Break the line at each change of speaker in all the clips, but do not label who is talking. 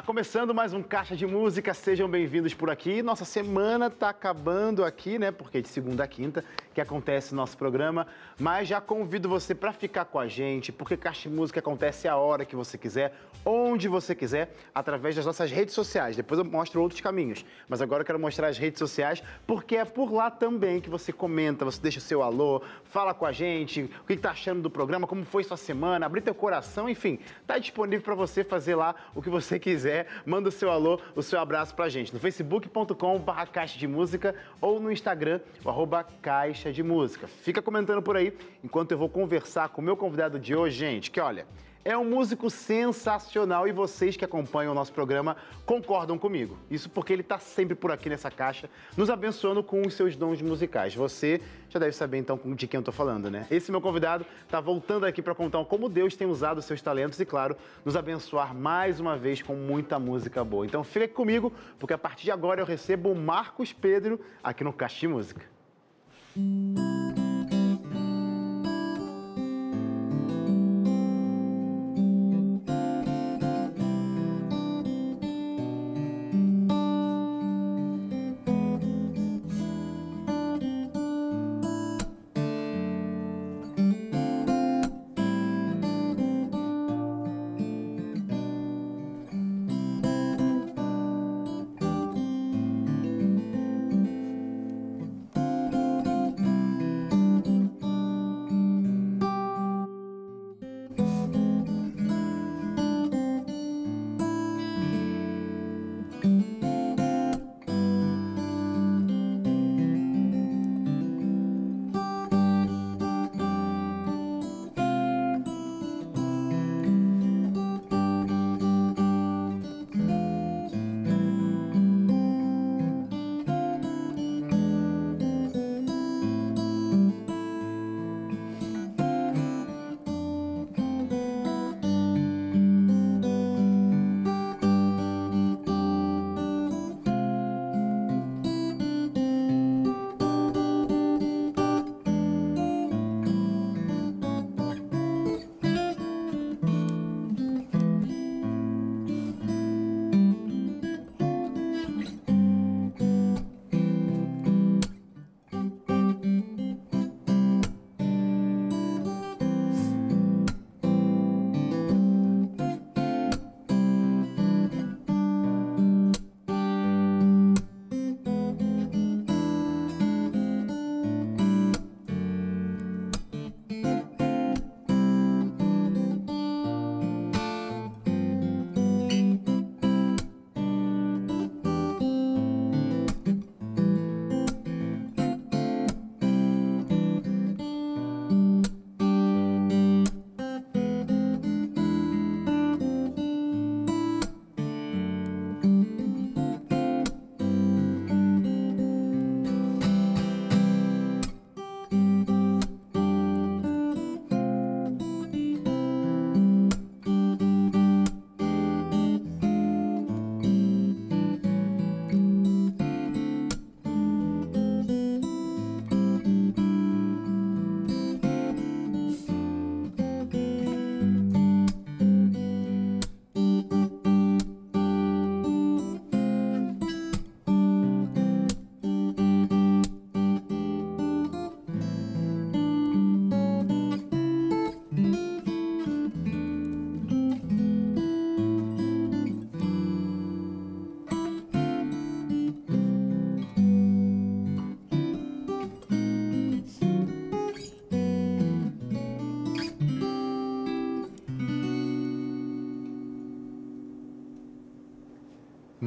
Tá começando mais um Caixa de Música, sejam bem-vindos por aqui. Nossa semana tá acabando aqui, né? Porque é de segunda a quinta que acontece nosso programa, mas já convido você para ficar com a gente, porque Caixa de Música acontece a hora que você quiser, onde você quiser, através das nossas redes sociais. Depois eu mostro outros caminhos, mas agora eu quero mostrar as redes sociais, porque é por lá também que você comenta, você deixa o seu alô, fala com a gente, o que está achando do programa, como foi sua semana, abrir teu coração, enfim, tá disponível para você fazer lá o que você quiser. Manda o seu alô, o seu abraço pra gente no facebook.com/barra caixa de música ou no Instagram, arroba caixa de música. Fica comentando por aí enquanto eu vou conversar com o meu convidado de hoje, gente, que olha. É um músico sensacional e vocês que acompanham o nosso programa concordam comigo. Isso porque ele está sempre por aqui nessa caixa, nos abençoando com os seus dons musicais. Você já deve saber então de quem eu estou falando, né? Esse meu convidado está voltando aqui para contar como Deus tem usado seus talentos e, claro, nos abençoar mais uma vez com muita música boa. Então fica comigo, porque a partir de agora eu recebo o Marcos Pedro aqui no Caixa de Música. Música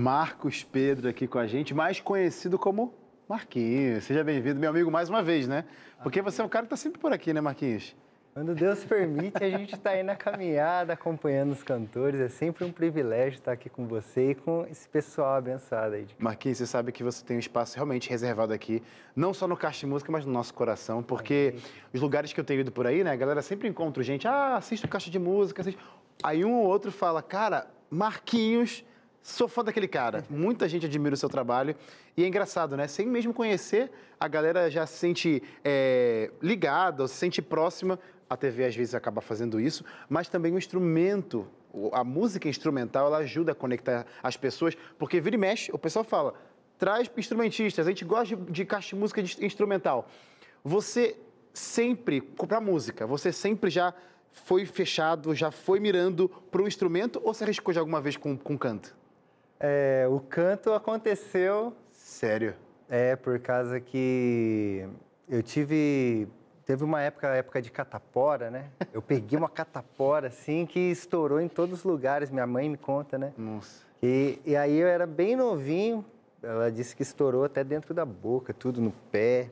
Marcos Pedro aqui com a gente, mais conhecido como Marquinhos. Seja bem-vindo, meu amigo, mais uma vez, né? Porque você é um cara que está sempre por aqui, né, Marquinhos?
Quando Deus permite, a gente está aí na caminhada, acompanhando os cantores. É sempre um privilégio estar aqui com você e com esse pessoal abençoado aí.
Marquinhos, você sabe que você tem um espaço realmente reservado aqui, não só no Caixa de Música, mas no nosso coração, porque os lugares que eu tenho ido por aí, né, a galera sempre encontra gente, ah, assiste o Caixa de Música, assiste. Aí um ou outro fala, cara, Marquinhos Sou fã daquele cara. Muita gente admira o seu trabalho. E é engraçado, né? Sem mesmo conhecer, a galera já se sente é, ligada, se sente próxima. A TV às vezes acaba fazendo isso, mas também o instrumento, a música instrumental, ela ajuda a conectar as pessoas, porque vira e mexe, o pessoal fala, traz instrumentistas, a gente gosta de, caixa de música instrumental. Você sempre, para música, você sempre já foi fechado, já foi mirando para o instrumento ou você arriscou de alguma vez com, com canto?
É, o canto aconteceu.
Sério?
É, por causa que eu tive. Teve uma época, época de catapora, né? Eu peguei uma catapora assim que estourou em todos os lugares. Minha mãe me conta, né?
Nossa.
E, e aí eu era bem novinho. Ela disse que estourou até dentro da boca, tudo no pé.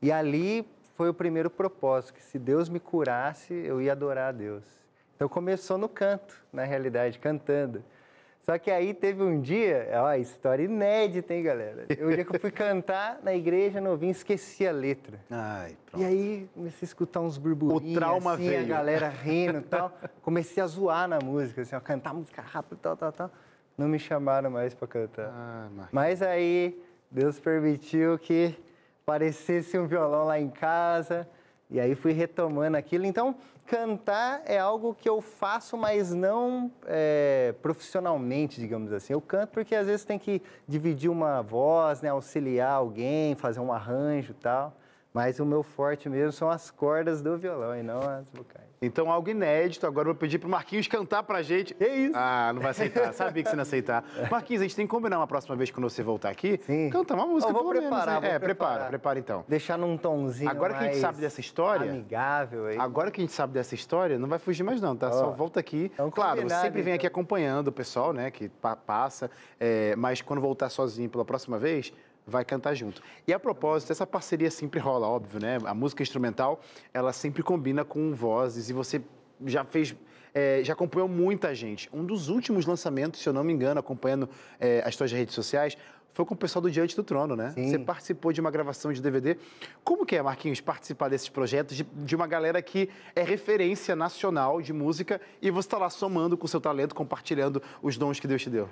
E ali foi o primeiro propósito, que se Deus me curasse, eu ia adorar a Deus. Então começou no canto, na realidade, cantando. Só que aí teve um dia, ó, história inédita, hein, galera? O dia que eu fui cantar na igreja novinho, esqueci a letra.
Ai,
pronto. E aí comecei a escutar uns burburinhos,
o trauma
assim,
veio.
a galera rindo e tal. Comecei a zoar na música, assim, ó, cantar música rápida, tal, tal, tal. Não me chamaram mais para cantar.
Ah,
Mas aí Deus permitiu que aparecesse um violão lá em casa. E aí fui retomando aquilo. Então, cantar é algo que eu faço, mas não é, profissionalmente, digamos assim. Eu canto porque às vezes tem que dividir uma voz, né, auxiliar alguém, fazer um arranjo e tal. Mas o meu forte mesmo são as cordas do violão e não as vocais.
Então, algo inédito. Agora eu vou pedir pro Marquinhos cantar pra gente.
Que isso?
Ah, não vai aceitar. Sabia que você não ia aceitar. Marquinhos, a gente tem que combinar uma próxima vez quando você voltar aqui.
Sim.
Cantar uma música,
Eu vou
pelo menos.
preparar,
né?
vou
É, prepara,
preparar.
prepara então.
Deixar num tomzinho
Agora que a gente sabe dessa história-
Amigável aí.
Agora que a gente sabe dessa história, não vai fugir mais não, tá? Só
Ó,
volta aqui.
então
claro, você sempre vem
então.
aqui acompanhando o pessoal, né, que pa- passa, é, mas quando voltar sozinho pela próxima vez, vai cantar junto. E a propósito, essa parceria sempre rola, óbvio, né? A música instrumental, ela sempre combina com vozes e você já fez... é, já acompanhou muita gente. Um dos últimos lançamentos, se eu não me engano, acompanhando é, as suas redes sociais, foi com o pessoal do Diante do Trono, né?
Sim.
Você participou de uma gravação de DVD. Como que é, Marquinhos, participar desses projetos de, de uma galera que é referência nacional de música e você está lá somando com o seu talento, compartilhando os dons que Deus te deu?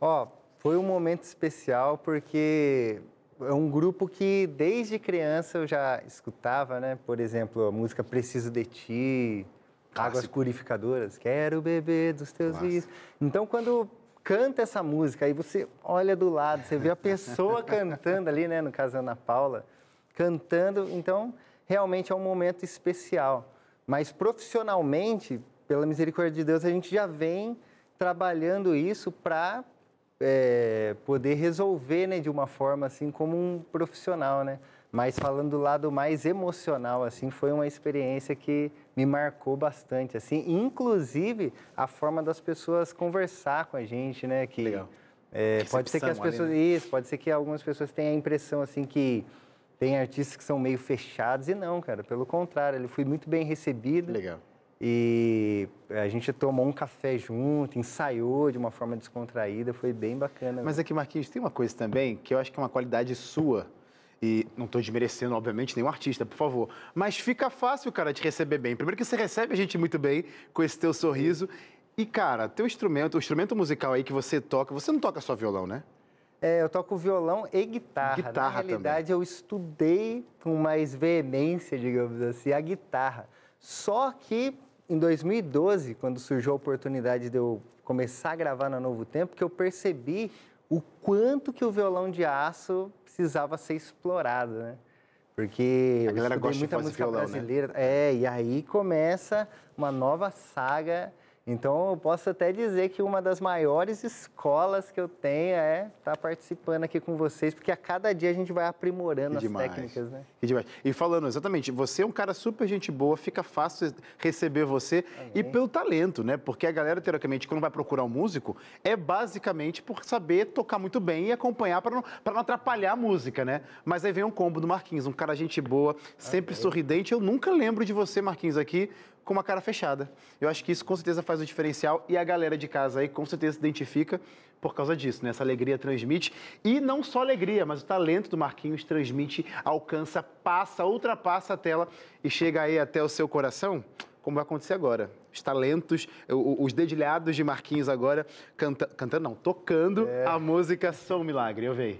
Ó, foi um momento especial porque é um grupo que desde criança eu já escutava, né? Por exemplo, a música Preciso de Ti, Águas
Clássico.
Purificadoras, Quero beber dos teus rios. Então, quando canta essa música, aí você olha do lado, você vê a pessoa cantando ali, né? No caso, a Ana Paula, cantando. Então, realmente é um momento especial. Mas profissionalmente, pela misericórdia de Deus, a gente já vem trabalhando isso para poder resolver né, de uma forma assim como um profissional, né? Mas falando do lado mais emocional, assim, foi uma experiência que me marcou bastante, assim, inclusive a forma das pessoas conversar com a gente, né? Que
Legal.
é, pode ser que as
Recepção ali,
pessoas
né?
isso, pode ser que algumas pessoas tenham a impressão assim que tem artistas que são meio fechados e não, cara, pelo contrário, ele foi muito bem recebido.
Legal.
E a gente tomou um café junto, ensaiou de uma forma descontraída, foi bem bacana.
Mas aqui, Marquinhos, tem uma coisa também que eu acho que é uma qualidade sua. E não estou desmerecendo, obviamente, nenhum artista, por favor. Mas fica fácil, cara, te receber bem. Primeiro que você recebe a gente muito bem com esse teu sorriso. E, cara, teu instrumento, o instrumento musical aí que você toca, você não toca só violão, né?
É, eu toco violão e guitarra.
Guitarra
Na realidade, eu estudei com mais veemência, digamos assim, a guitarra. Só que em 2012, quando surgiu a oportunidade de eu começar a gravar na Novo Tempo, que eu percebi o quanto que o violão de aço precisava ser explorado, né? Porque
A galera gosta de
muita
voz e
música
violão, né?
brasileira. É, e aí começa uma nova saga. Então eu posso até dizer que uma das maiores escolas que eu tenho é estar participando aqui com vocês, porque a cada dia a gente vai aprimorando as técnicas, né?
Que demais. E falando exatamente, você é um cara super gente boa, fica fácil receber você e pelo talento, né? Porque a galera, teoricamente, quando vai procurar um músico, é basicamente por saber tocar muito bem e acompanhar para não, pra não atrapalhar a música, né? Mas aí vem um combo do Marquinhos, um cara gente boa, sempre sorridente. Eu nunca lembro de você, Marquinhos, aqui com uma cara fechada. Eu acho que isso com certeza faz o diferencial e a galera de casa aí com certeza se identifica por causa disso, né? Essa alegria transmite e não só alegria, mas o talento do Marquinhos transmite, alcança, passa, ultrapassa a tela e chega aí até o seu coração, como vai acontecer agora. os talentos, os dedilhados de Marquinhos agora, canta, cantando, não, tocando é. a música Sou um Milagre. Eu vejo.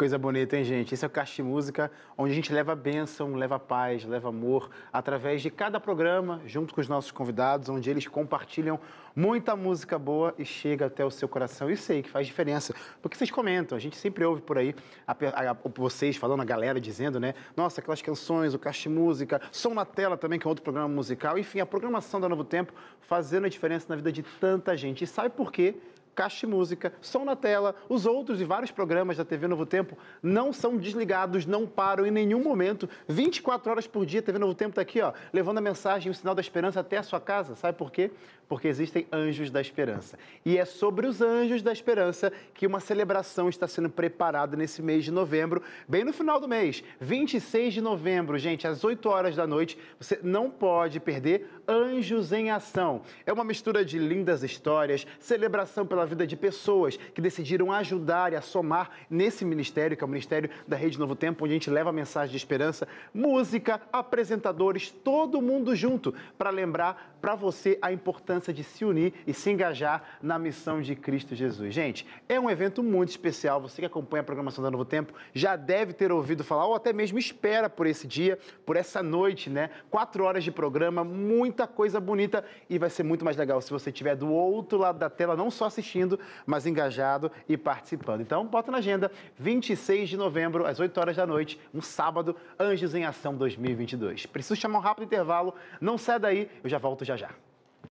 Coisa bonita, hein, gente? Esse é o Caixa Música, onde a gente leva bênção, leva paz, leva amor, através de cada programa, junto com os nossos convidados, onde eles compartilham muita música boa e chega até o seu coração. E sei que faz diferença, porque vocês comentam, a gente sempre ouve por aí a, a, a, vocês falando, a galera dizendo, né? Nossa, aquelas canções, o Caixa Música, Som na Tela também, que é outro programa musical. Enfim, a programação da Novo Tempo fazendo a diferença na vida de tanta gente. E sabe por quê? Caixa Música, Som na Tela, os outros e vários programas da TV Novo Tempo não são desligados, não param em nenhum momento. 24 horas por dia, TV Novo Tempo está aqui, ó, levando a mensagem, o sinal da esperança até a sua casa. Sabe por quê? Porque existem anjos da esperança. E é sobre os anjos da esperança que uma celebração está sendo preparada nesse mês de novembro, bem no final do mês, 26 de novembro, gente, às 8 horas da noite. Você não pode perder Anjos em Ação. É uma mistura de lindas histórias, celebração pela vida de pessoas que decidiram ajudar e a somar nesse ministério, que é o Ministério da Rede Novo Tempo, onde a gente leva a mensagem de esperança, música, apresentadores, todo mundo junto, para lembrar para você a importância importância de se unir e se engajar na missão de Cristo Jesus. Gente, é um evento muito especial. Você que acompanha a programação da Novo Tempo já deve ter ouvido falar, ou até mesmo espera por esse dia, por essa noite, né? Quatro horas de programa, muita coisa bonita e vai ser muito mais legal se você estiver do outro lado da tela, não só assistindo, mas engajado e participando. Então, bota na agenda, 26 de novembro, às 8 horas da noite, um sábado, Anjos em Ação 2022. Preciso chamar um rápido intervalo, não sai daí, eu já volto já já.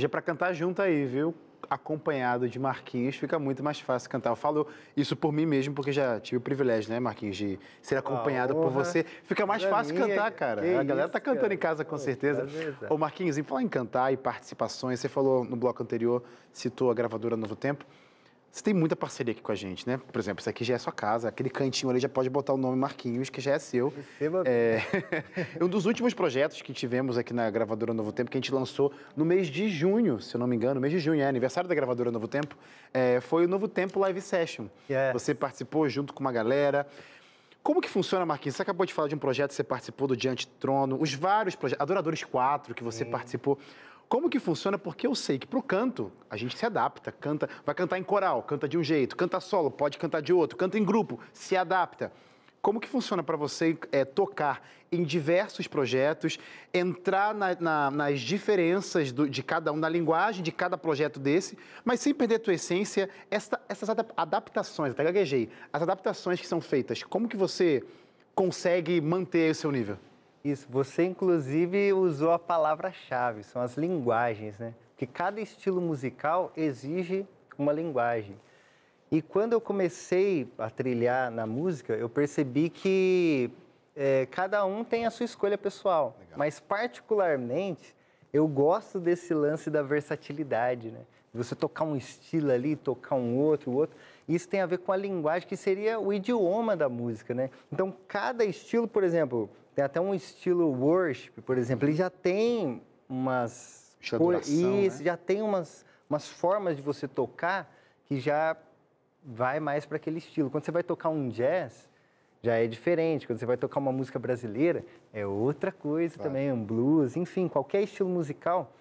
Hoje é para cantar junto aí, viu? acompanhado de Marquinhos, fica muito mais fácil cantar. Eu falo isso por mim mesmo, porque já tive o privilégio, né, Marquinhos, de ser acompanhado por você. Fica mais fácil minha, cantar, cara. A galera isso, tá cantando cara. em casa, com certeza. Ô, Marquinhos, em falar em cantar e participações, você falou no bloco anterior, citou a gravadora Novo Tempo. Você tem muita parceria aqui com a gente, né? Por exemplo, isso aqui já é sua casa, aquele cantinho ali já pode botar o nome Marquinhos, que já é seu. Receba é... um dos últimos projetos que tivemos aqui na gravadora Novo Tempo, que a gente lançou no mês de junho, se eu não me engano, mês de junho, é aniversário da gravadora Novo Tempo, é... foi o Novo Tempo Live Session. Yeah. Você participou junto com uma galera. Como que funciona, Marquinhos? Você acabou de falar de um projeto que você participou do Diante Trono, os vários projetos, Adoradores 4 que você Sim. participou. Como que funciona? Porque eu sei que para o canto a gente se adapta, canta, vai cantar em coral, canta de um jeito, canta solo, pode cantar de outro, canta em grupo, se adapta. Como que funciona para você é, tocar em diversos projetos, entrar na, na, nas diferenças do, de cada um, na linguagem de cada projeto desse, mas sem perder a tua essência, essa, essas adaptações, até gaguejei, as adaptações que são feitas, como que você consegue manter o seu nível?
Isso, você inclusive usou a palavra-chave, são as linguagens, né? Porque cada estilo musical exige uma linguagem. E quando eu comecei a trilhar na música, eu percebi que é, cada um tem a sua escolha pessoal. Legal. Mas, particularmente, eu gosto desse lance da versatilidade, né? Você tocar um estilo ali, tocar um outro, o outro. Isso tem a ver com a linguagem, que seria o idioma da música, né? Então, cada estilo, por exemplo, tem até um estilo worship, por exemplo, ele já tem umas...
Adoração,
Isso,
né?
já tem umas, umas formas de você tocar que já vai mais para aquele estilo. Quando você vai tocar um jazz, já é diferente. Quando você vai tocar uma música brasileira, é outra coisa também, um blues, enfim, qualquer estilo musical.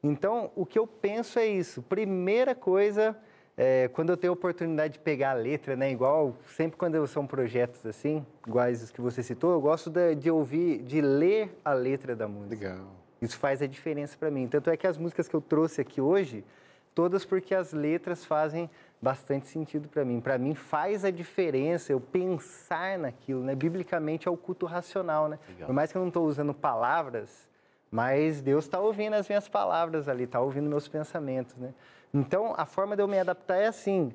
Então, o que eu penso é isso. Primeira coisa, é, quando eu tenho a oportunidade de pegar a letra, né, igual sempre quando são projetos assim, iguais os que você citou, eu gosto de, de ouvir, de ler a letra da música.
Legal.
Isso faz a diferença para mim. Tanto é que as músicas que eu trouxe aqui hoje, todas porque as letras fazem bastante sentido para mim. Para mim faz a diferença eu pensar naquilo, né? Biblicamente é o culto racional, né? Legal. Por mais que eu não estou usando palavras, mas Deus está ouvindo as minhas palavras ali, está ouvindo meus pensamentos, né? Então, a forma de eu me adaptar é assim,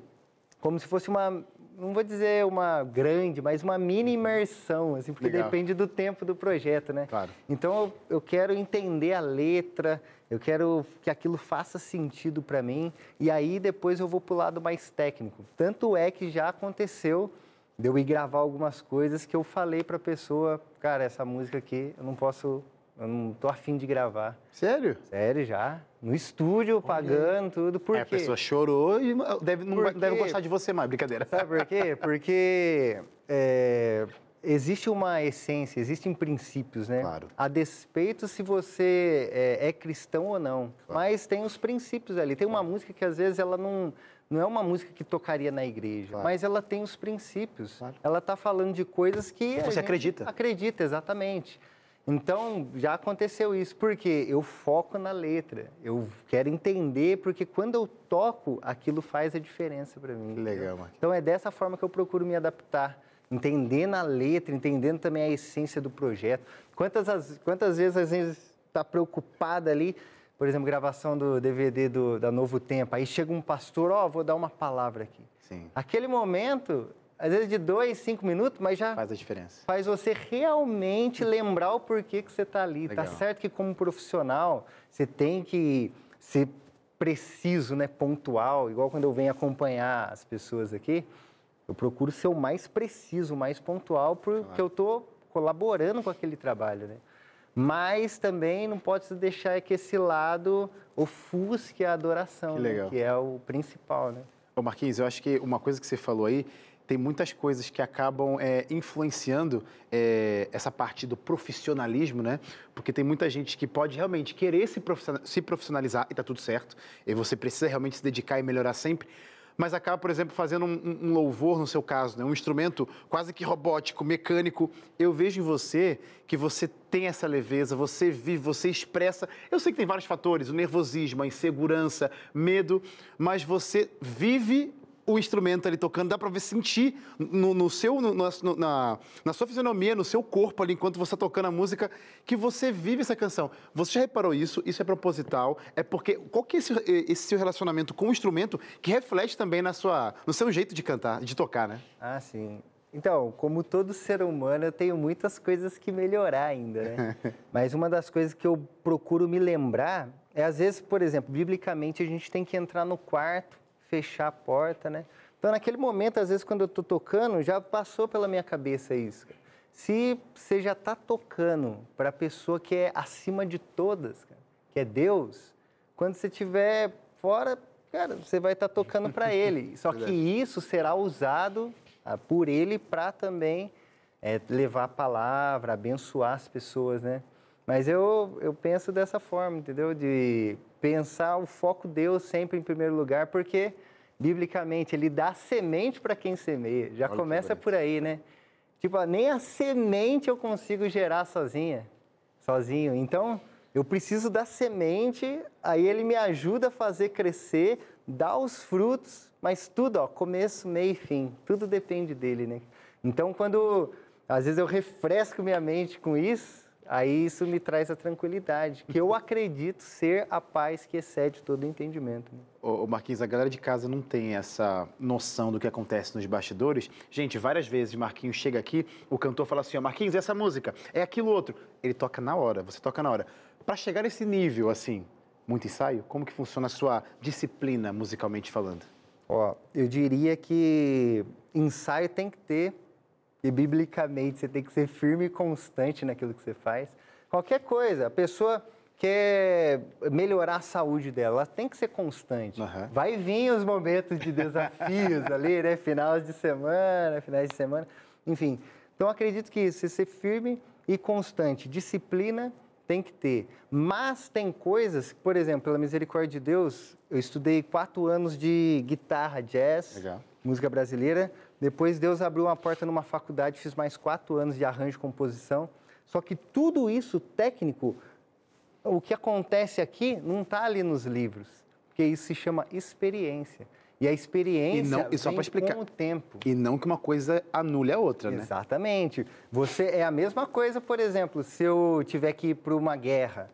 como se fosse uma, não vou dizer uma grande, mas uma mini imersão, assim, porque Legal. depende do tempo do projeto, né?
Claro.
Então, eu, eu quero entender a letra, eu quero que aquilo faça sentido para mim, e aí depois eu vou para o lado mais técnico. Tanto é que já aconteceu de eu ir gravar algumas coisas que eu falei para a pessoa, cara, essa música aqui eu não posso eu não tô afim de gravar.
Sério?
Sério, já. No estúdio, pagando tudo. Por
é,
quê?
A pessoa chorou e deve, não deve gostar de você mais, brincadeira.
Sabe por quê? Porque é, existe uma essência, existem princípios, né?
Claro.
A despeito se você é, é cristão ou não. Claro. Mas tem os princípios ali. Tem uma música que às vezes ela não não é uma música que tocaria na igreja, claro. mas ela tem os princípios. Claro. Ela está falando de coisas que.
Você acredita?
Acredita, exatamente. Então, já aconteceu isso, porque eu foco na letra, eu quero entender, porque quando eu toco, aquilo faz a diferença para mim.
Legal, Marquinhos.
Então, é dessa forma que eu procuro me adaptar, entendendo a letra, entendendo também a essência do projeto. Quantas, quantas vezes, às vezes, está preocupada ali, por exemplo, gravação do DVD do, da Novo Tempo, aí chega um pastor, ó, oh, vou dar uma palavra aqui.
Sim.
Aquele momento, às vezes de dois, cinco minutos, mas já
faz a diferença.
Faz você realmente lembrar o porquê que você está ali. Tá Legal. Tá certo que como profissional você tem que ser preciso, né, pontual, igual quando eu venho acompanhar as pessoas aqui, eu procuro ser o mais preciso, o mais pontual, porque claro. eu estou colaborando com aquele trabalho, né? Mas também não pode deixar que esse lado ofusque a adoração, que, né? que é o principal, né?
Ô Marquinhos, eu acho que uma coisa que você falou aí tem muitas coisas que acabam é, influenciando é, essa parte do profissionalismo, né? Porque tem muita gente que pode realmente querer se, profissionalizar e tá tudo certo, e você precisa realmente se dedicar e melhorar sempre, mas acaba, por exemplo, fazendo um, um, louvor, no seu caso, né? um instrumento quase que robótico, mecânico. Eu vejo em você que você tem essa leveza, você vive, você expressa. Eu sei que tem vários fatores, o nervosismo, a insegurança, medo, mas você vive o instrumento ali tocando, dá para ver sentir no, no seu, no, no, na, na sua fisionomia, no seu corpo ali, enquanto você está tocando a música, que você vive essa canção. Você já reparou isso? Isso é proposital? É porque qual que é esse, esse seu relacionamento com o instrumento que reflete também na sua, no seu jeito de cantar, de tocar, né?
Ah, sim. Então, como todo ser humano, eu tenho muitas coisas que melhorar ainda, né? Mas uma das coisas que eu procuro me lembrar é, às vezes, por exemplo, biblicamente, a gente tem que entrar no quarto fechar a porta, né? Então, naquele momento, às vezes, quando eu estou tocando, já passou pela minha cabeça isso. Se você já está tocando para a pessoa que é acima de todas, cara, que é Deus, quando você estiver fora, cara, você vai estar tá tocando para Ele. Só que isso será usado ah, por Ele para também é, levar a palavra, abençoar as pessoas, né? Mas eu, eu penso dessa forma, entendeu? De pensar o foco Deus sempre em primeiro lugar, porque biblicamente ele dá semente para quem semeia. Já Olha começa por aí, né? Tipo, nem a semente eu consigo gerar sozinha, sozinho. Então, eu preciso da semente, aí ele me ajuda a fazer crescer, dá os frutos, mas tudo, ó, começo, meio e fim, tudo depende dele, né? Então, quando às vezes eu refresco minha mente com isso, Aí isso me traz a tranquilidade, que eu acredito ser a paz que excede todo entendimento. Né?
Ô, Marquinhos, a galera de casa não tem essa noção do que acontece nos bastidores. Gente, várias vezes Marquinhos chega aqui, o cantor fala assim, ó, Marquinhos, essa música, é aquilo outro. Ele toca na hora, você toca na hora. Para chegar nesse nível, assim, muito ensaio, como que funciona a sua disciplina, musicalmente falando?
Ó, eu diria que ensaio tem que ter e biblicamente você tem que ser firme e constante naquilo que você faz. Qualquer coisa, a pessoa quer melhorar a saúde dela, ela tem que ser constante. Uhum. Vai vir os momentos de desafios ali, né? Finais de semana, finais de semana, enfim. Então acredito que você ser firme e constante, disciplina tem que ter. Mas tem coisas, por exemplo, pela misericórdia de Deus, eu estudei quatro anos de guitarra, jazz, Legal. música brasileira. Depois Deus abriu uma porta numa faculdade, fiz mais quatro anos de arranjo e composição. Só que tudo isso técnico, o que acontece aqui não está ali nos livros, porque isso se chama experiência. E a experiência e não, e só vem explicar, com o tempo.
E não que uma coisa anule a outra,
né? Exatamente. Você é a mesma coisa, por exemplo, se eu tiver que ir para uma guerra.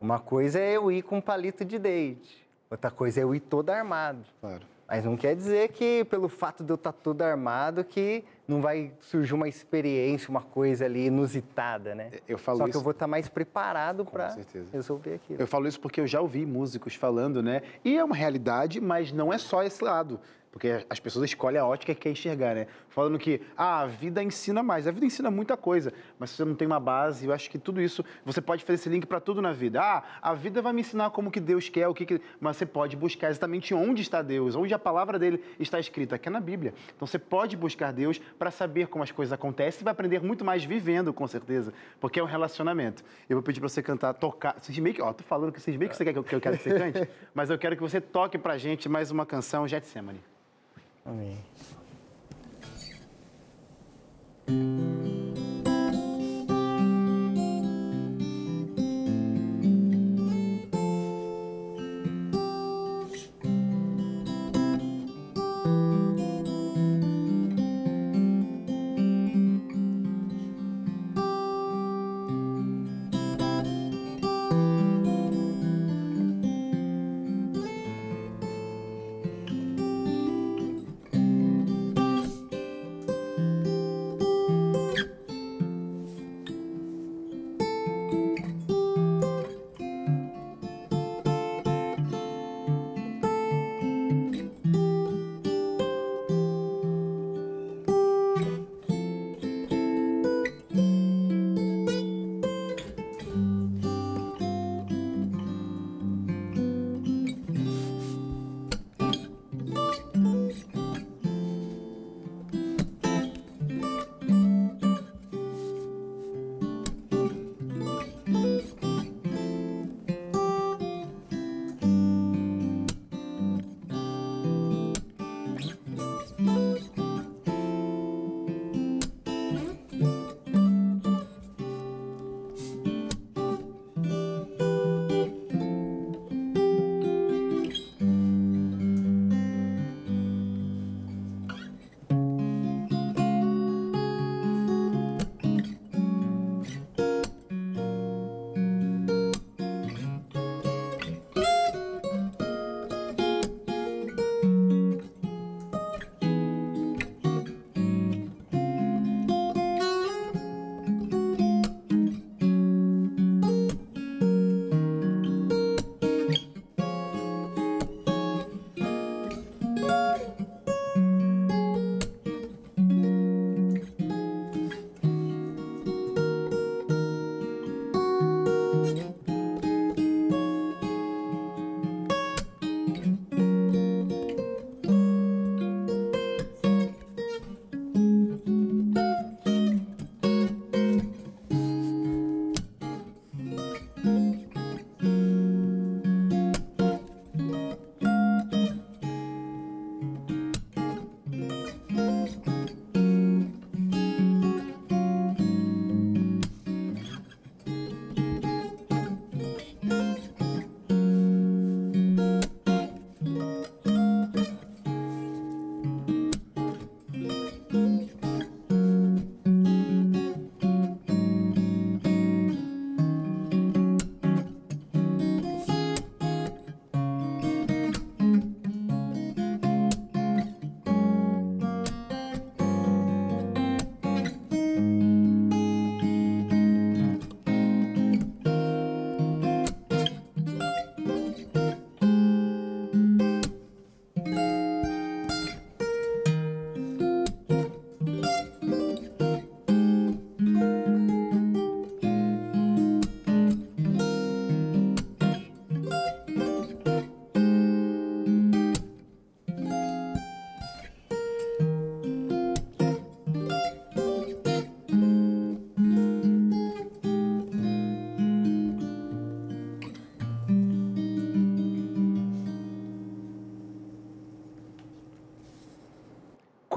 Uma coisa é eu ir com um palito de date. Outra coisa é eu ir todo armado. Claro. Mas não quer dizer que pelo fato de eu estar todo armado que não vai surgir uma experiência, uma coisa ali inusitada, né?
Eu falo
Só
isso...
que eu vou estar mais preparado para resolver aquilo.
Eu falo isso porque eu já ouvi músicos falando, né? E é uma realidade, mas não é só esse lado. Porque as pessoas escolhem a ótica que quer enxergar, né? Falando que ah, a vida ensina mais. A vida ensina muita coisa, mas se você não tem uma base, eu acho que tudo isso, você pode fazer esse link para tudo na vida. Ah, a vida vai me ensinar como que Deus quer, o que, que... Mas você pode buscar exatamente onde está Deus, onde a palavra dele está escrita, é na Bíblia. Então você pode buscar Deus para saber como as coisas acontecem e vai aprender muito mais vivendo, com certeza, porque é um relacionamento. Eu vou pedir para você cantar, tocar. Vocês meio que, ó, tô falando que vocês meio que você quer que eu, que eu quero que você cante, mas eu quero que você toque pra gente mais uma canção, Getsemane.
Amém.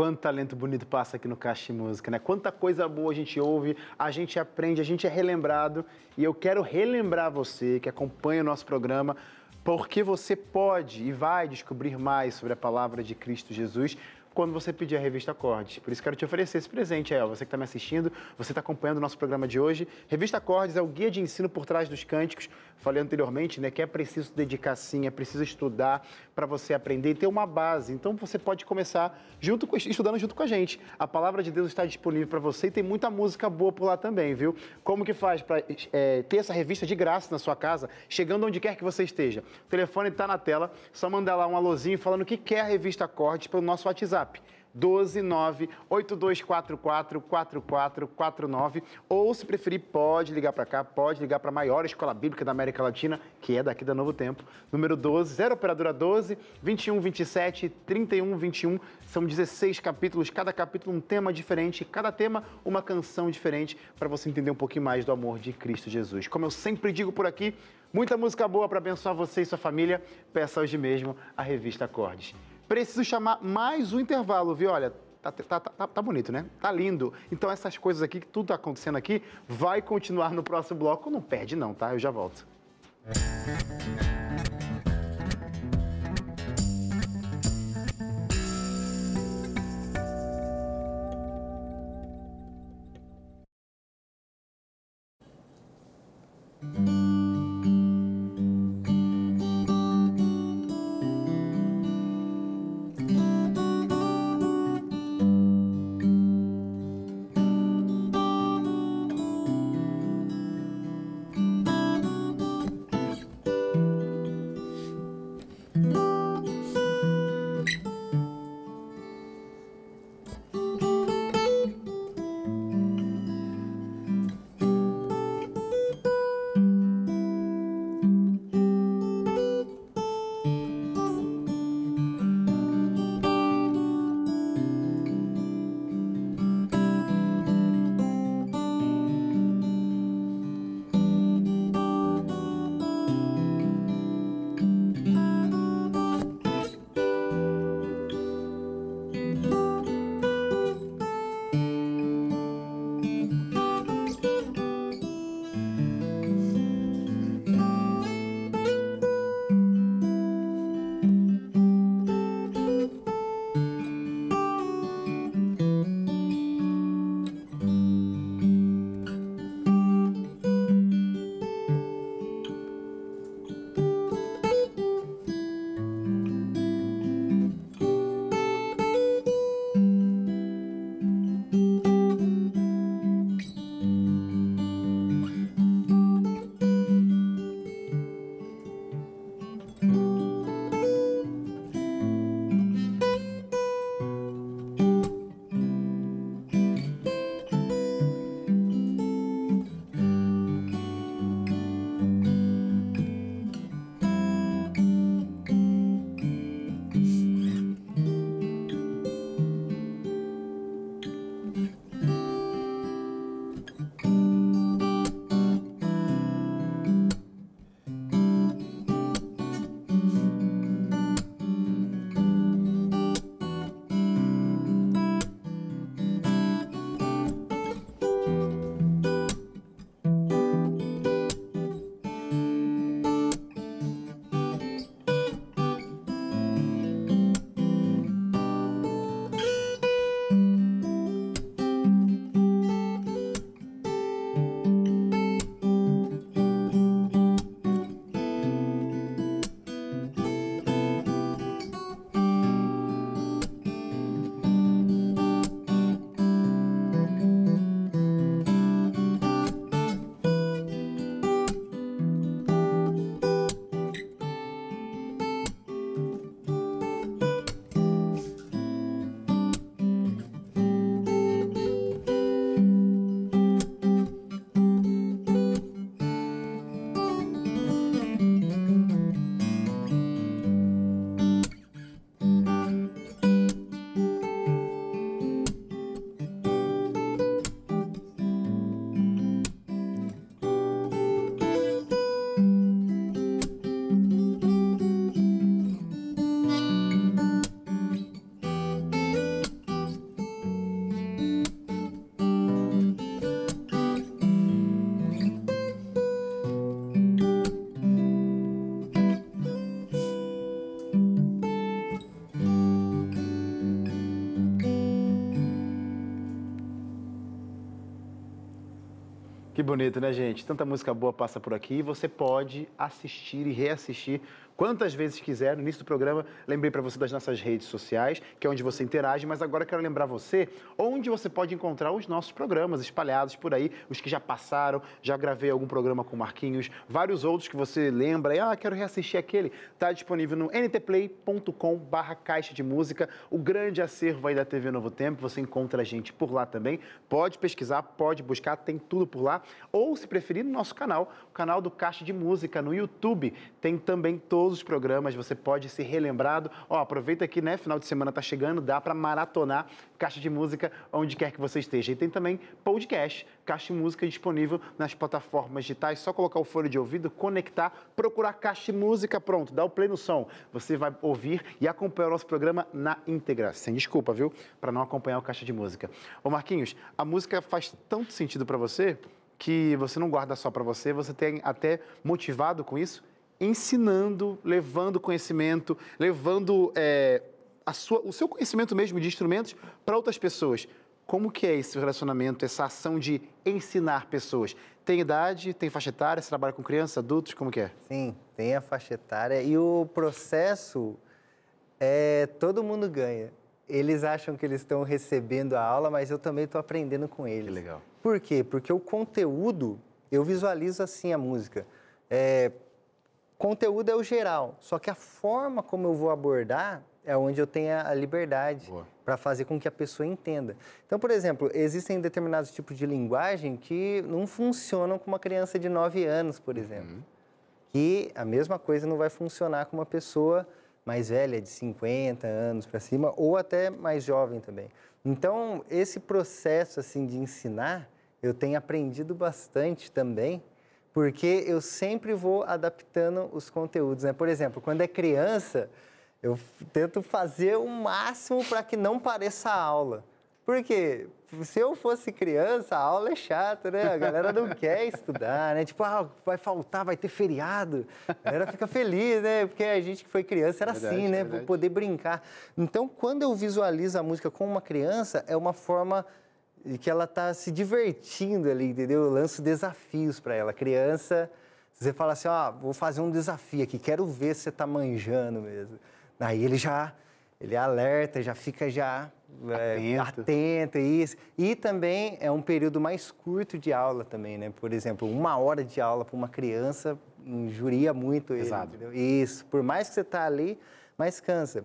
Quanto talento bonito passa aqui no Caixa de Música, né? Quanta coisa boa a gente ouve, a gente aprende, a gente é relembrado. E eu quero relembrar você que acompanha o nosso programa, porque você pode e vai descobrir mais sobre a palavra de Cristo Jesus quando você pedir a revista Acordes. Por isso quero te oferecer esse presente, aí, Você que está me assistindo, você está acompanhando o nosso programa de hoje. Revista Acordes é o guia de ensino por trás dos cânticos. Falei anteriormente, né, que é preciso dedicar sim, é preciso estudar para você aprender e ter uma base. Então você pode começar junto com, estudando junto com a gente. A palavra de Deus está disponível para você e tem muita música boa por lá também, viu? Como que faz para é, ter essa revista de graça na sua casa, chegando onde quer que você esteja? O telefone está na tela, só mandar lá um alôzinho falando que quer a revista Acordes pelo nosso WhatsApp. WhatsApp. 129 8244 4449 ou se preferir pode ligar para cá, pode ligar para a maior escola bíblica da América Latina, que é daqui da Novo Tempo, número 12, 0 operadora 12 21 27 31 21. São 16 capítulos, cada capítulo um tema diferente, cada tema uma canção diferente para você entender um pouquinho mais do amor de Cristo Jesus. Como eu sempre digo por aqui, muita música boa para abençoar você e sua família. Peça hoje mesmo a revista Acordes. Preciso chamar mais um intervalo, viu? Olha, tá, tá, tá, tá, bonito, né? Tá lindo. Então essas coisas aqui, que tudo tá acontecendo aqui, vai continuar no próximo bloco. Não perde não, tá? Eu já volto. Bonito, né, gente? Tanta música boa passa por aqui e você pode assistir e reassistir quantas vezes quiser. No início do programa, lembrei para você das nossas redes sociais, que é onde você interage, mas agora quero lembrar você onde você pode encontrar os nossos programas espalhados por aí, os que já passaram, já gravei algum programa com Marquinhos, vários outros que você lembra e, ah, quero reassistir aquele. Está disponível no ntplay.com barra caixa de música, o grande acervo aí da TV Novo Tempo, você encontra a gente por lá também. Pode pesquisar, pode buscar, tem tudo por lá. Ou, se preferir, no nosso canal, o canal do Caixa de Música no YouTube, tem também todo todos os programas, você pode ser relembrado. Ó, aproveita que, né, final de semana tá chegando, dá para maratonar Caixa de Música onde quer que você esteja. E tem também podcast, Caixa de Música disponível nas plataformas digitais. Só colocar o fone de ouvido, conectar, procurar Caixa de Música, pronto, dá o play no som. Você vai ouvir e acompanhar o nosso programa na íntegra. Sem desculpa, viu? Para não acompanhar o Caixa de Música. Ô Marquinhos, a música faz tanto sentido para você que você não guarda só para você, você tem até motivado com isso ensinando, levando conhecimento, levando é, sua, o seu conhecimento mesmo de instrumentos para outras pessoas. Como que é esse relacionamento, essa ação de ensinar pessoas? Tem idade, tem faixa etária, você trabalha com crianças, adultos, como que é?
Sim, tem a faixa etária e o processo é todo mundo ganha. Eles acham que eles estão recebendo a aula, mas eu também estou aprendendo com eles.
Que legal.
Por quê? Porque o conteúdo, eu visualizo assim a música. É, Conteúdo é o geral, só que a forma como eu vou abordar é onde eu tenho a liberdade para fazer com que a pessoa entenda. Então, por exemplo, existem determinados tipos de linguagem que não funcionam com uma criança de 9 anos, por exemplo. Uhum. Que a mesma coisa não vai funcionar com uma pessoa mais velha, de 50 anos para cima, ou até mais jovem também. Então, esse processo assim de ensinar, eu tenho aprendido bastante também porque eu sempre vou adaptando os conteúdos. Né? Por exemplo, quando é criança, eu tento fazer o máximo para que não pareça aula. Porque se eu fosse criança, a aula é chata, né? A galera não quer estudar, né? Tipo, ah, vai faltar, vai ter feriado. A galera fica feliz, né? Porque a gente que foi criança era verdade, assim, né? Verdade. Poder brincar. Então, quando eu visualizo a música com uma criança, é uma forma e que ela está se divertindo ali, entendeu? Eu lanço desafios para ela. Criança, você fala assim, ó, vou fazer um desafio aqui, quero ver se você está manjando mesmo. Aí ele já, ele alerta, já fica já é, atento. atento, isso. E também é um período mais curto de aula também, né? Por exemplo, uma hora de aula para uma criança injuria muito ele, Exato. Entendeu? Isso, por mais que você está ali, mais cansa.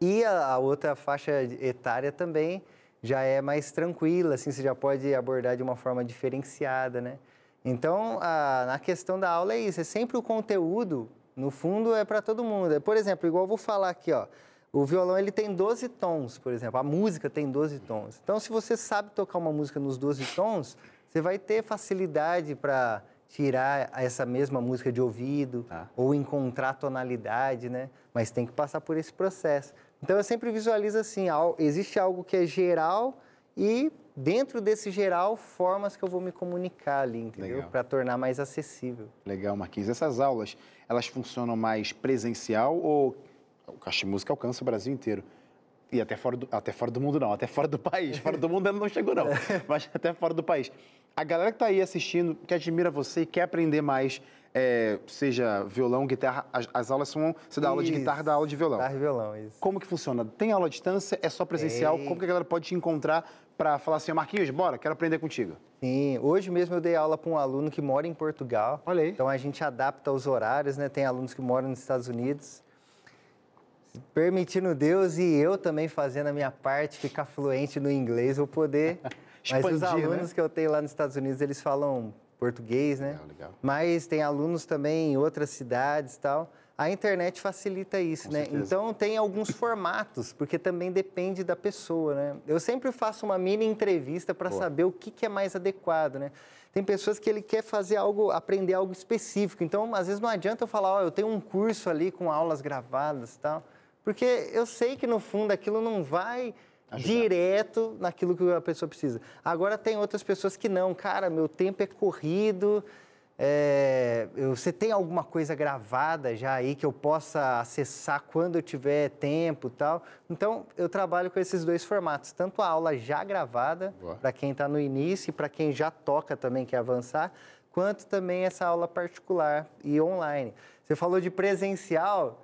E a, a outra faixa etária também já é mais tranquila, assim, você já pode abordar de uma forma diferenciada, né? Então, a, a questão da aula é isso, é sempre o conteúdo, no fundo, é para todo mundo. Por exemplo, igual eu vou falar aqui, ó, o violão ele tem 12 tons, por exemplo, a música tem 12 tons. Então, se você sabe tocar uma música nos 12 tons, você vai ter facilidade para tirar essa mesma música de ouvido ah. ou encontrar tonalidade, né? Mas tem que passar por esse processo. Então eu sempre visualizo assim, existe algo que é geral e dentro desse geral formas que eu vou me comunicar ali, entendeu? Para tornar mais acessível.
Legal, Marquinhos. Essas aulas, elas funcionam mais presencial ou o Caixa Música alcança o Brasil inteiro? E até fora, do, até fora do mundo não, até fora do país. Fora do mundo ainda não chegou não, mas até fora do país. A galera que está aí assistindo, que admira você e quer aprender mais é, seja violão, guitarra, as, as aulas são. Você dá isso. aula de guitarra, dá aula de violão.
Guitarra e violão, isso.
Como que funciona? Tem aula à distância? É só presencial? Como que a galera pode te encontrar para falar assim, Marquinhos, bora, quero aprender contigo?
Sim, hoje mesmo eu dei aula para um aluno que mora em Portugal.
Olha aí.
Então a gente adapta os horários, né? Tem alunos que moram nos Estados Unidos. Permitindo Deus e eu também fazendo a minha parte, ficar fluente no inglês, vou poder. Mas os alunos né? que eu tenho lá nos Estados Unidos, eles falam português, né? Legal, legal. Mas tem alunos também em outras cidades e tal. A internet facilita isso, Com né? Certeza. Então tem alguns formatos, porque também depende da pessoa, né? Eu sempre faço uma mini entrevista para saber o que, que é mais adequado, né? Tem pessoas que ele quer fazer algo, aprender algo específico. Então, às vezes não adianta eu falar, ó, oh, eu tenho um curso ali com aulas gravadas e tal, porque eu sei que no fundo aquilo não vai Ajudar. direto naquilo que a pessoa precisa. Agora tem outras pessoas que não, cara, meu tempo é corrido, é, você tem alguma coisa gravada já aí que eu possa acessar quando eu tiver tempo e tal? Então, eu trabalho com esses dois formatos, tanto a aula já gravada, para quem está no início e para quem já toca também, quer avançar, quanto também essa aula particular e online. Você falou de presencial,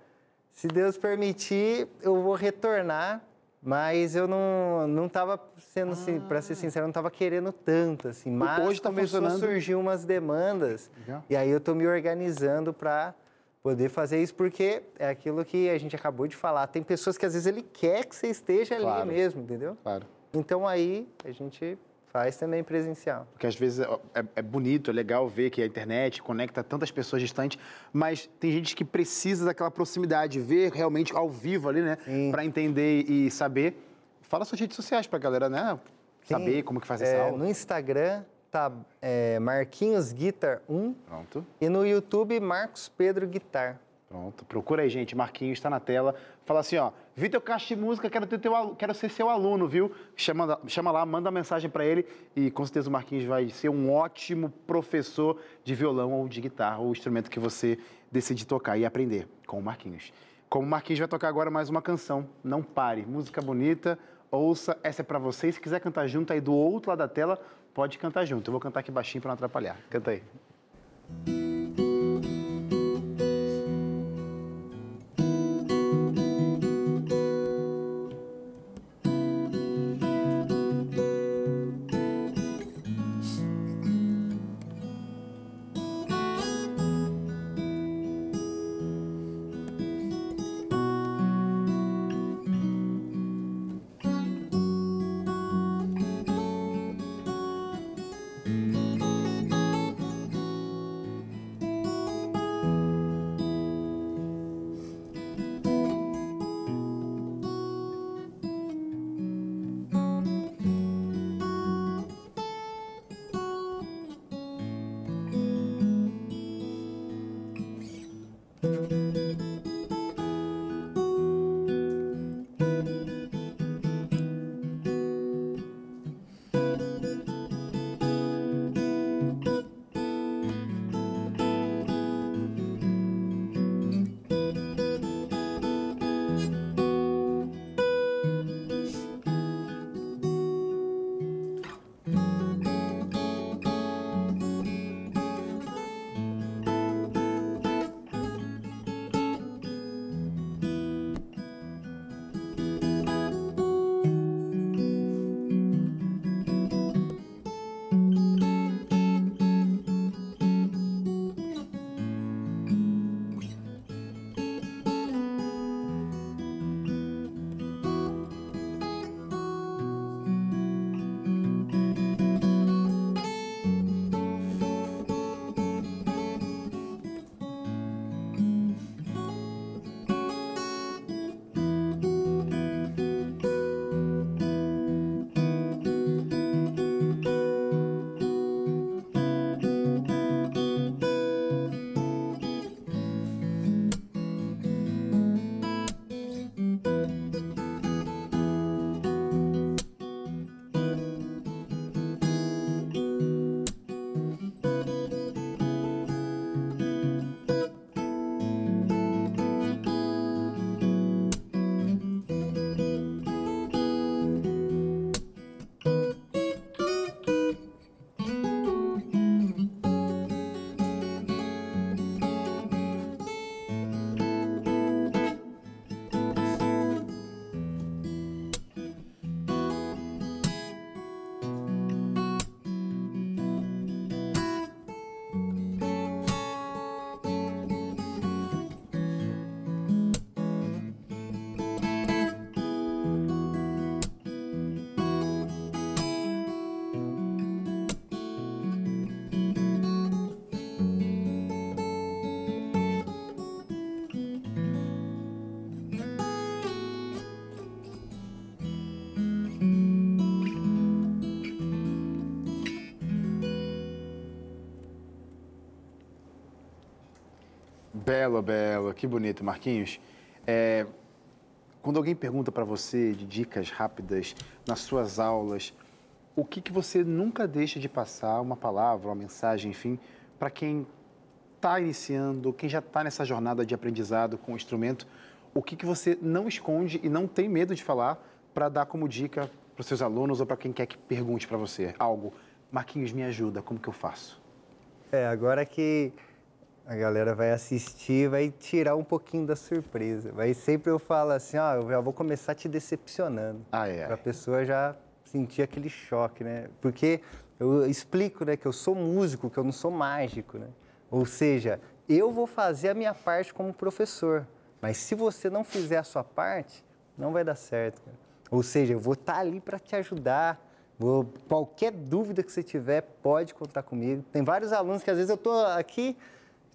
se Deus permitir, eu vou retornar mas eu não não estava sendo assim, ah. para ser sincero, não estava querendo tanto assim. Mas hoje tá começou a surgir umas demandas Legal. e aí eu estou me organizando para poder fazer isso porque é aquilo que a gente acabou de falar. Tem pessoas que às vezes ele quer que você esteja claro. ali mesmo, entendeu?
Claro.
Então aí a gente Faz também presencial.
Porque às vezes é, é, bonito, é legal ver que a internet conecta tantas pessoas distantes, mas tem gente que precisa daquela proximidade, ver realmente ao vivo ali, né? Para entender e saber. Fala suas redes sociais para a galera, né? Saber Sim. como que faz essa é, aula.
No Instagram tá é, Marquinhos Guitar 1.
Pronto.
E no YouTube Marcos Pedro Guitar.
Pronto, procura aí, gente. Marquinhos está na tela. Fala assim, ó, Vitor Caixa de Música, quero, ter teu, quero ser seu aluno, viu? Chama, chama lá, manda uma mensagem para ele e com certeza o Marquinhos vai ser um ótimo professor de violão ou de guitarra, ou instrumento que você decidir tocar e aprender com o Marquinhos. Como o Marquinhos vai tocar agora mais uma canção, Não Pare. Música bonita, ouça, essa é para você. Se quiser cantar junto aí do outro lado da tela, pode cantar junto. Eu vou cantar aqui baixinho para não atrapalhar. Canta aí. Belo, belo, que bonito, Marquinhos. É, quando alguém pergunta para você de dicas rápidas nas suas aulas, o que, que você nunca deixa de passar, uma palavra, uma mensagem, enfim, para quem está iniciando, quem já está nessa jornada de aprendizado com o instrumento, o que, que você não esconde e não tem medo de falar para dar como dica para os seus alunos ou para quem quer que pergunte para você algo? Marquinhos, me ajuda, como que eu faço?
É, agora que a galera vai assistir, vai tirar um pouquinho da surpresa. Vai sempre eu falo assim, ó, eu já vou começar te decepcionando.
Ah, é.
Para a pessoa já sentir aquele choque, né? Porque eu explico, né, que eu sou músico, que eu não sou mágico, né? Ou seja, eu vou fazer a minha parte como professor, mas se você não fizer a sua parte, não vai dar certo. Cara. Ou seja, eu vou estar tá ali para te ajudar. Vou, qualquer dúvida que você tiver, pode contar comigo. Tem vários alunos que às vezes eu estou aqui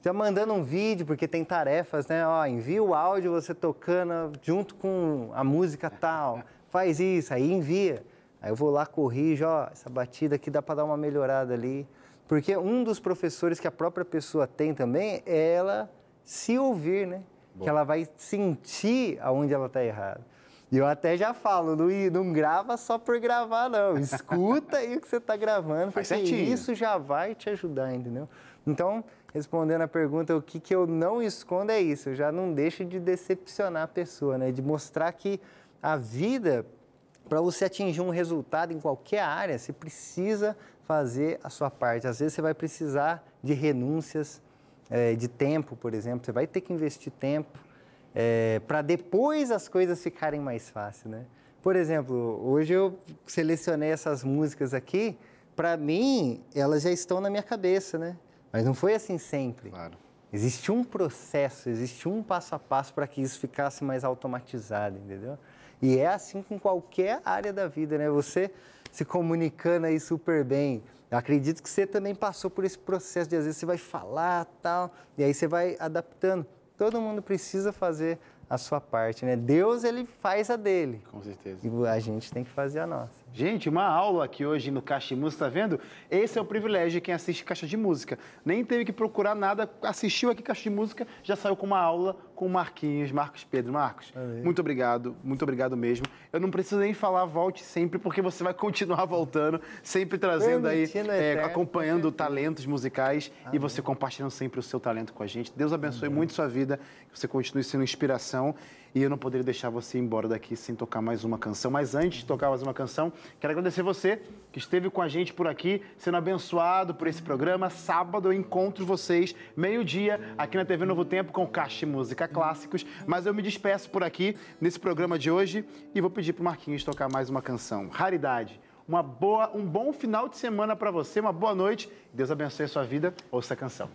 já mandando um vídeo, porque tem tarefas, né? Ó, envia o áudio você tocando junto com a música tal. Faz isso, aí envia. Aí eu vou lá, corrijo, ó, essa batida aqui dá para dar uma melhorada ali. Porque um dos professores que a própria pessoa tem também é ela se ouvir, né? Bom. Que ela vai sentir aonde ela está errada. E eu até já falo, não, não grava só por gravar, não. Escuta aí o que você está gravando, porque isso já vai te ajudar, entendeu? Então, respondendo a pergunta, o que, que eu não escondo é isso. Eu já não deixo de decepcionar a pessoa, né? De mostrar que a vida, para você atingir um resultado em qualquer área, você precisa fazer a sua parte. Às vezes você vai precisar de renúncias, é, de tempo, por exemplo. Você vai ter que investir tempo é, para depois as coisas ficarem mais fáceis, né? Por exemplo, hoje eu selecionei essas músicas aqui. Para mim, elas já estão na minha cabeça, né? Mas não foi assim sempre.
Claro.
Existe um processo, existe um passo a passo para que isso ficasse mais automatizado, entendeu? E é assim com qualquer área da vida, né? Você se comunicando aí super bem. Eu acredito que você também passou por esse processo de às vezes você vai falar tal, e aí você vai adaptando. Todo mundo precisa fazer a sua parte, né? Deus, ele faz a dele.
Com certeza.
E a gente tem que fazer a nossa.
Gente, uma aula aqui hoje no Caixa de Música, tá vendo? Esse é o privilégio de quem assiste Caixa de Música. Nem teve que procurar nada, assistiu aqui Caixa de Música, já saiu com uma aula com o Marquinhos, Marcos Pedro. Marcos, Valeu. muito obrigado, muito obrigado mesmo. Eu não preciso nem falar volte sempre, porque você vai continuar voltando, sempre trazendo aí, é, acompanhando talentos musicais Amém. e você compartilhando sempre o seu talento com a gente. Deus abençoe Amém. muito sua vida, que você continue sendo inspiração. E eu não poderia deixar você ir embora daqui sem tocar mais uma canção. Mas antes de tocar mais uma canção, quero agradecer você que esteve com a gente por aqui, sendo abençoado por esse programa. Sábado eu encontro vocês, meio-dia, aqui na TV Novo Tempo, com Caixa Música Clássicos. Mas eu me despeço por aqui nesse programa de hoje e vou pedir para o Marquinhos tocar mais uma canção. Raridade. Uma boa, um bom final de semana para você, uma boa noite. Deus abençoe a sua vida. Ouça a canção.